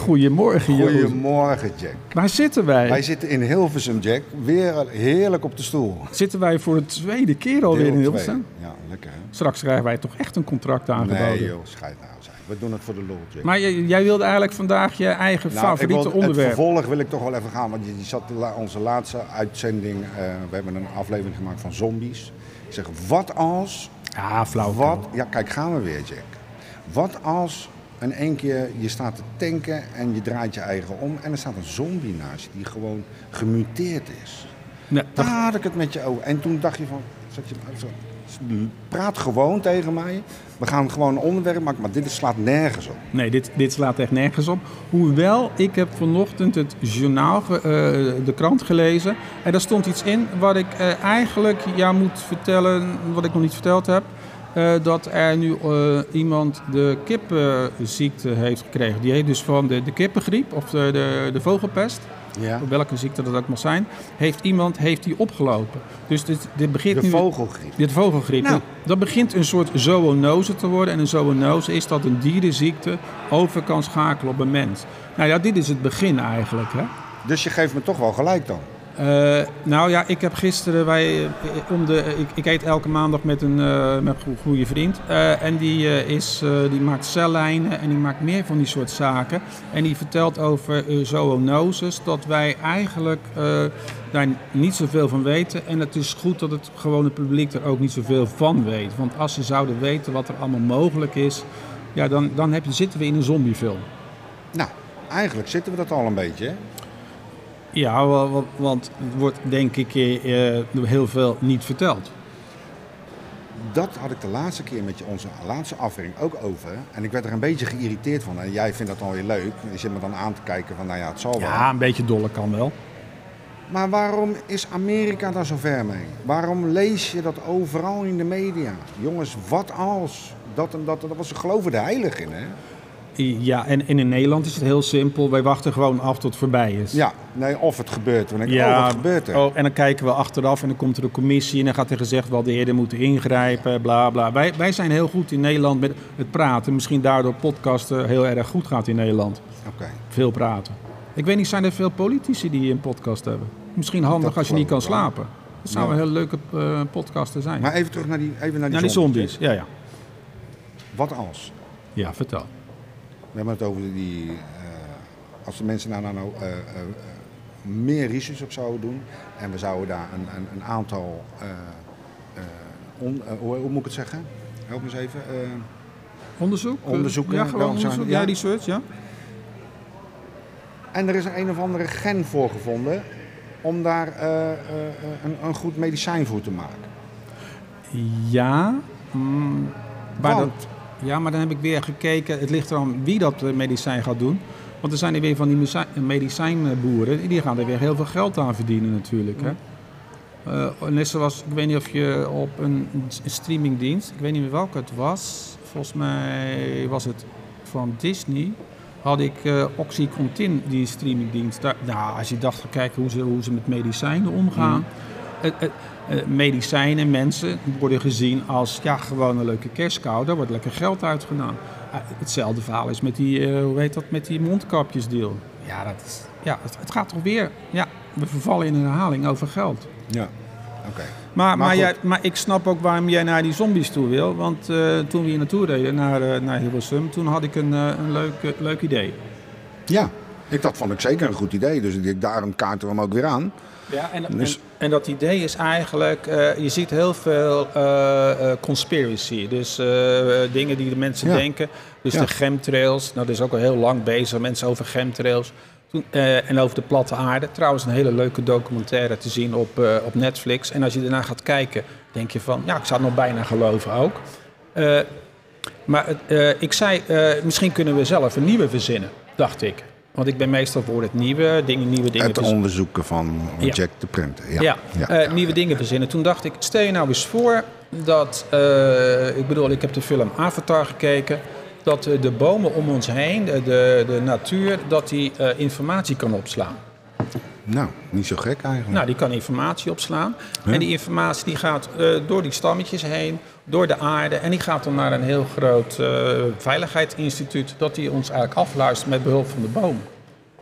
Goedemorgen, Joost. Goedemorgen, Jack. Waar zitten wij? Wij zitten in Hilversum, Jack. Weer heerlijk op de stoel. Zitten wij voor de tweede keer alweer in twee. Hilversum? Ja, lekker hè? Straks krijgen wij toch echt een contract aangeboden. Nee joh, scheid nou zijn. We doen het voor de lol, Jack. Maar jij, jij wilde eigenlijk vandaag je eigen Nou, favoriete wil, onderwerp. Het vervolg wil ik toch wel even gaan, want je, zat onze laatste uitzending, eh, we hebben een aflevering gemaakt van zombies. Ik zeg, wat als, Ja, flauw. wat, ja kijk, gaan we weer Jack. Wat als in één keer je staat te tanken en je draait je eigen om en er staat een zombie naast je die gewoon gemuteerd is. Nee, Daar had ik het met je over. En toen dacht je van, zat je, praat gewoon tegen mij. We gaan gewoon een onderwerp maken, maar dit slaat nergens op. Nee, dit, dit slaat echt nergens op. Hoewel, ik heb vanochtend het journaal, eh, de krant gelezen. En daar stond iets in wat ik eh, eigenlijk jou moet vertellen, wat ik nog niet verteld heb. Eh, dat er nu eh, iemand de kippenziekte heeft gekregen. Die heeft dus van de, de kippengriep of de, de, de vogelpest. Ja. Welke ziekte dat ook mag zijn. Heeft iemand heeft die opgelopen. Dus dit, dit begint De nu... vogelgriep. Dit vogelgriep. Nou. Dat begint een soort zoonose te worden. En een zoonose is dat een dierenziekte over kan schakelen op een mens. Nou ja, dit is het begin eigenlijk. Hè? Dus je geeft me toch wel gelijk dan. Eh, nou ja, ik heb gisteren, wij, eh, om de, ik, ik eet elke maandag met een, eh, met een goe- goede vriend. Eh, en die, eh, is, eh, die maakt cellijnen en die maakt meer van die soort zaken. En die vertelt over eh, zoonoses, dat wij eigenlijk eh, daar niet zoveel van weten. En het is goed dat het gewone publiek er ook niet zoveel van weet. Want als ze zouden weten wat er allemaal mogelijk is, ja, dan, dan zitten we in een zombiefilm. Nou, eigenlijk zitten we dat al een beetje. Hè? Ja, wa- wa- want het wordt denk ik eh, eh, heel veel niet verteld. Dat had ik de laatste keer met je, onze laatste aflevering ook over. En ik werd er een beetje geïrriteerd van. En jij vindt dat dan weer leuk. Je zit me dan aan te kijken van, nou ja, het zal wel. Ja, een beetje dolle kan wel. Maar waarom is Amerika daar zo ver mee? Waarom lees je dat overal in de media? Jongens, wat als? Dat en dat, dat was, ze geloven er heilig in, hè? Ja, en, en in Nederland is het heel simpel. Wij wachten gewoon af tot het voorbij is. Ja, nee, of het gebeurt. Dan ik, oh, wat gebeurt er? oh, en dan kijken we achteraf en dan komt er een commissie en dan gaat er gezegd wel de eerder moeten ingrijpen, bla bla. Wij, wij zijn heel goed in Nederland met het praten. Misschien daardoor podcasten heel erg goed gaat in Nederland. Oké. Veel praten. Ik weet niet, zijn er veel politici die een podcast hebben? Misschien handig Dat als je niet kan slapen. Dat zou Ja. een hele leuke eh podcaster zijn. Maar even terug naar die, even naar die, Naar die zombies, ja ja. Wat als? Ja, vertel. We hebben het over die... eh, als de mensen daar nou, nou eh, eh, eh, meer research op zouden doen... en we zouden daar een, een, een aantal... on- hoe, hoe moet ik het zeggen? Help me eens even. Onderzoek? Onderzoeken, Ja, gewoon zijn- onderzoek. ja. Ja, research, ja. En er is een, een of andere gen voor gevonden om daar een, een goed medicijn voor te maken. Ja, mm, maar Want? dat, ja, maar dan heb ik weer gekeken. Het ligt eraan wie dat eh, medicijn gaat doen. Want er zijn er weer van die mezi- medicijnboeren. Die gaan er weer heel veel geld aan verdienen natuurlijk. Hè? Eh, net zoals, ik weet niet of je op een, een streamingdienst, ik weet niet meer welke het was. Volgens mij was het van Disney. Had ik eh Oxycontin, die streamingdienst. Daar, nou, als je dacht, kijken hoe ze, hoe ze met medicijnen omgaan. Eh, eh, eh, medicijnen, mensen worden gezien als ja, gewoon een leuke kerstkou. Daar wordt lekker geld uitgedaan. Eh, hetzelfde verhaal is met die, eh, hoe heet dat, met die mondkapjesdeal. Ja, dat is, ja het, het gaat toch weer. Ja, we vervallen in een herhaling over geld. Ja. Oké. Maar, maar, jij, maar ik snap ook waarom jij naar die zombies toe wil. Want eh, toen we hier naartoe reden, naar, eh, naar Hilversum, toen had ik een, eh, een leuk, eh, leuk idee. Ja, ik, dat vond ik zeker een goed idee. Dus ik daarom kaarten we hem ook weer aan. Ja, en, Dus- en, en dat idee is eigenlijk, eh, je ziet heel veel eh, eh, conspiracy. Dus dingen die de mensen Ja. denken. Dus Ja. de chemtrails, nou, dat is ook al heel lang bezig, mensen over chemtrails. Toen, en over de platte aarde. Trouwens, een hele leuke documentaire te zien op, op Netflix. En als je daarna gaat kijken, denk je van, ja, ik zou het nog bijna geloven ook. Maar ik zei, misschien kunnen we zelf een nieuwe verzinnen, dacht ik. Want ik ben meestal voor het nieuwe, dingen, nieuwe dingen Het onderzoeken van Ja. Jack de Printer. Ja, ja, ja, eh, ja, nieuwe ja. dingen verzinnen. Toen dacht ik, stel je nou eens voor dat, eh, ik bedoel, ik heb de film Avatar gekeken, dat de bomen om ons heen, de, de, de natuur, dat die eh, informatie kan opslaan. Nou, niet zo gek eigenlijk. Nou, die kan informatie opslaan. Ja. En die informatie die gaat door die stammetjes heen, door de aarde. En die gaat dan naar een heel groot eh, veiligheidsinstituut. Dat die ons eigenlijk afluistert met behulp van de boom.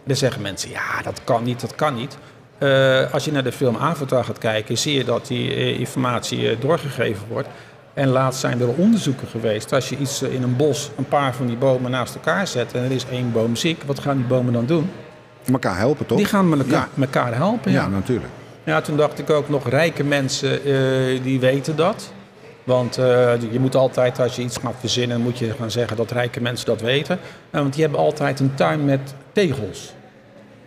Dan zeggen mensen, ja, dat kan niet, dat kan niet. Eh, als je naar de film Avatar gaat kijken, zie je dat die eh, informatie doorgegeven wordt. En laatst zijn er onderzoeken geweest. Als je iets in een bos, een paar van die bomen naast elkaar zet en er is één boom ziek, wat gaan die bomen dan doen? Elkaar helpen toch? Die gaan elkaar, Ja. elkaar helpen. Ja, natuurlijk. Ja, toen dacht ik ook nog, rijke mensen die weten dat. Want eh, je moet altijd, als je iets gaat verzinnen, moet je gaan zeggen dat rijke mensen dat weten. Nou, want die hebben altijd een tuin met tegels.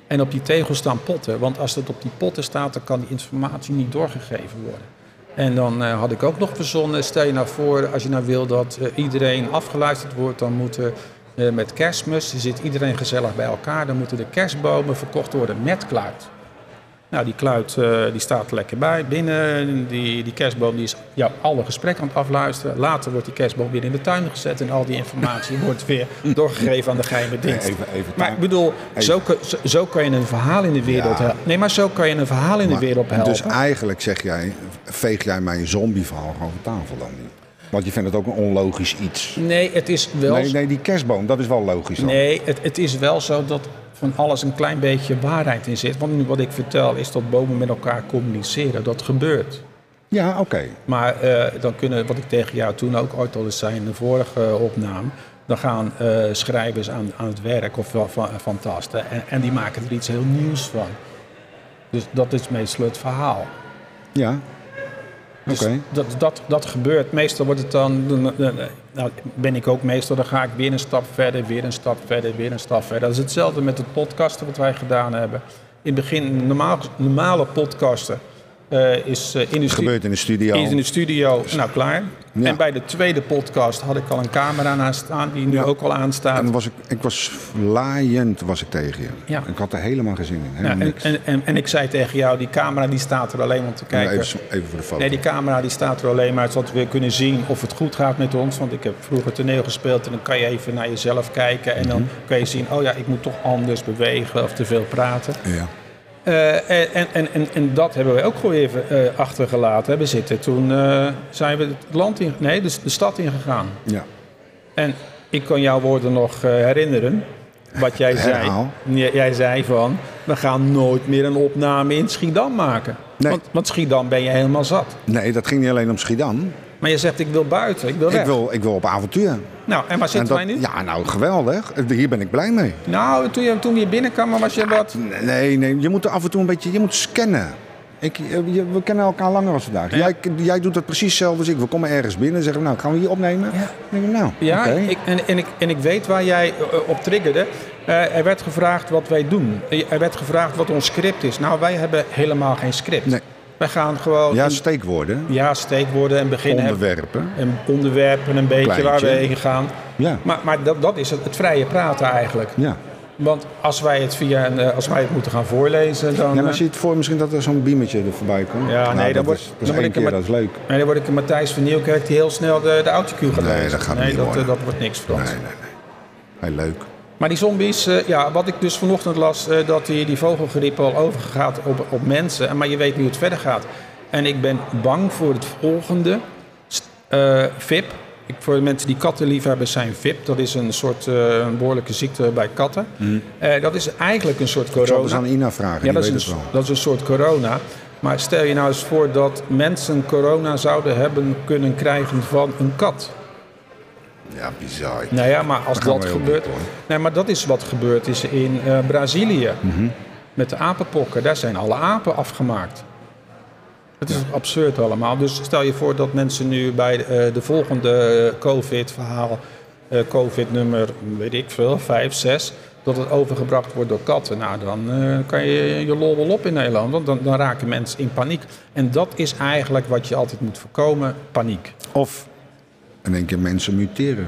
En op die tegels staan potten. Want als het op die potten staat, dan kan die informatie niet doorgegeven worden. En dan eh, had ik ook nog verzonnen, stel je nou voor, als je nou wil dat eh, iedereen afgeluisterd wordt, dan moeten eh, met kerstmis, zit iedereen gezellig bij elkaar, dan moeten de kerstbomen verkocht worden met kluit. Nou, die kluit eh, die staat er lekker bij binnen. Die, die kerstboom die is jouw alle gesprekken aan het afluisteren. Later wordt die kerstboom weer in de tuin gezet en al die informatie wordt weer doorgegeven aan de geheime dienst. Even, even Maar ik bedoel, zo, zo, zo kan je een verhaal in de wereld Ja. helpen. Nee, maar zo kan je een verhaal in de wereld helpen. Dus eigenlijk zeg jij, veeg jij mijn zombieverhaal gewoon van tafel dan niet? Want je vindt het ook een onlogisch iets. Nee, het is wel. Nee, nee, die kerstboom, dat is wel logisch dan. Nee, het, het is wel zo dat van alles een klein beetje waarheid in zit. Want nu wat ik vertel is dat bomen met elkaar communiceren. Dat gebeurt. Ja, oké. Maar eh, dan kunnen, wat ik tegen jou toen ook ooit al eens zei in de vorige opname. Dan gaan eh, schrijvers aan, aan het werk of van, van, fantasten. En, en die maken er iets heel nieuws van. Dus dat is meestal het verhaal. Ja. Dus dat, dat, dat gebeurt. Meestal wordt het dan. Nou, ben ik ook meestal. Dan ga ik weer een stap verder, weer een stap verder, weer een stap verder. Dat is hetzelfde met het podcasten wat wij gedaan hebben. In het begin, normaal, normale podcasten eh, is eh, in de gebeurt in de studio. is in de studio nou klaar. Ja. En bij de tweede podcast had ik al een camera naast staan, die nu Ja. ook al aanstaat. En was ik, ik was laaiend was ik tegen je. Ja. Ik had er helemaal geen zin in. Ja, Helemaal en, en, en, en ik zei tegen jou, die camera die staat er alleen om te kijken. even, even voor de foto. Nee, die camera die staat er alleen maar zodat we kunnen zien of het goed gaat met ons. Want ik heb vroeger toneel gespeeld en dan kan je even naar jezelf kijken. En Mhm. dan kan je zien, oh ja, ik moet toch anders bewegen of te veel praten. Ja. Eh, en, en, en, en dat hebben we ook gewoon even eh, achtergelaten hebben zitten. Toen eh, zijn we het land in, nee, de, de stad ingegaan. ja. En ik kan jouw woorden nog herinneren. Wat jij zei. Jij zei van, we gaan nooit meer een opname in Schiedam maken. Nee. Want, want Schiedam ben je helemaal zat. Nee, dat ging niet alleen om Schiedam. Maar je zegt, ik wil buiten, ik wil weg. Ik wil, ik wil op avontuur. Nou, en waar En zitten dat- wij nu? Ja, nou geweldig. Hier ben ik blij mee. Nou, toen je, toen je binnenkwam, was je wat... Nee, nee, je moet er af en toe een beetje, je moet scannen. Ik, je- we kennen elkaar langer als vandaag. Jij, jij doet dat precies hetzelfde als ik. We komen ergens binnen en zeggen we, nou, gaan we hier opnemen? Ja. Dan denk ik, nou, Ja, ik, en, en, ik, en ik weet waar jij eh, op triggerde. Eh, er werd gevraagd wat wij doen. Er werd gevraagd wat ons script is. Nou, wij hebben helemaal geen script. Nee. Wij gaan gewoon... Ja, steekwoorden, ja steekwoorden en beginnen. onderwerpen. En onderwerpen een beetje Kleintje. waar we heen gaan. Ja, Maar, maar dat, dat is het, het vrije praten eigenlijk. ja. Want als wij het, via een, eh, als wij het moeten gaan voorlezen, dan... Ja, maar eh, zie je het voor misschien dat er zo'n beamertje er voorbij komt? Ja, Nou, nee, dan dat wordt- is, dat is één er keer, dat is leuk. Nee, dan word ik een Matthijs van Nieuwkerk die heel snel de, de autocue gaat Nee, dat gaat nee, niet dat, worden. eh, dat wordt niks voor Nee, ons. nee, nee. Heel leuk. Maar die zombies, eh, ja, wat ik dus vanochtend las, eh, dat die, die vogelgriep al overgegaat op, op mensen. En Maar je weet nu hoe het verder gaat. En ik ben bang voor het volgende. Eh, VIP. Ik, voor de mensen die katten lief hebben, zijn VIP. Dat is een soort een behoorlijke ziekte bij katten. Eh, dat is eigenlijk een soort Ik zal corona. dus aan Ina vragen, Ja, dat is, een, dat is een soort corona. Maar stel je nou eens voor dat mensen corona zouden hebben kunnen krijgen van een kat. Ja, bizar. Nou ja, maar als Dat gebeurt. Nee, maar dat is wat gebeurd is in eh, Brazilië. Mhm. Met de apenpokken. Daar zijn alle apen afgemaakt. Het is absurd allemaal. Dus stel je voor dat mensen nu bij de, eh, de volgende eh, COVID-verhaal, COVID-nummer, weet ik veel, 5, 6, dat het overgebracht wordt door katten. Nou, dan kan je je lol wel op in Nederland. Want dan, dan raken mensen in paniek. En dat is eigenlijk wat je altijd moet voorkomen: paniek. Of in één keer mensen muteren.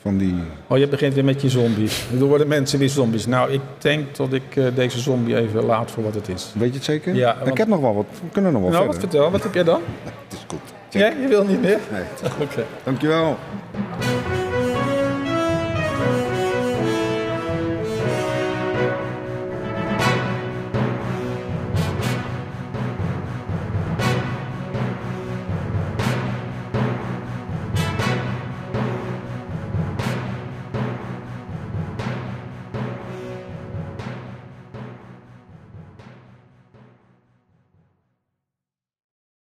Van die... Oh, je begint weer met je zombies. Er worden mensen weer zombies. Nou, ik denk dat ik eh, deze zombie even laat voor wat het is. Weet je het zeker? Ja, Ik heb nog wel wat. We kunnen nog wel Nou, wat vertel, wat heb jij dan? Het is goed. Ja, je wil niet meer? Nee. Oké. Dankjewel.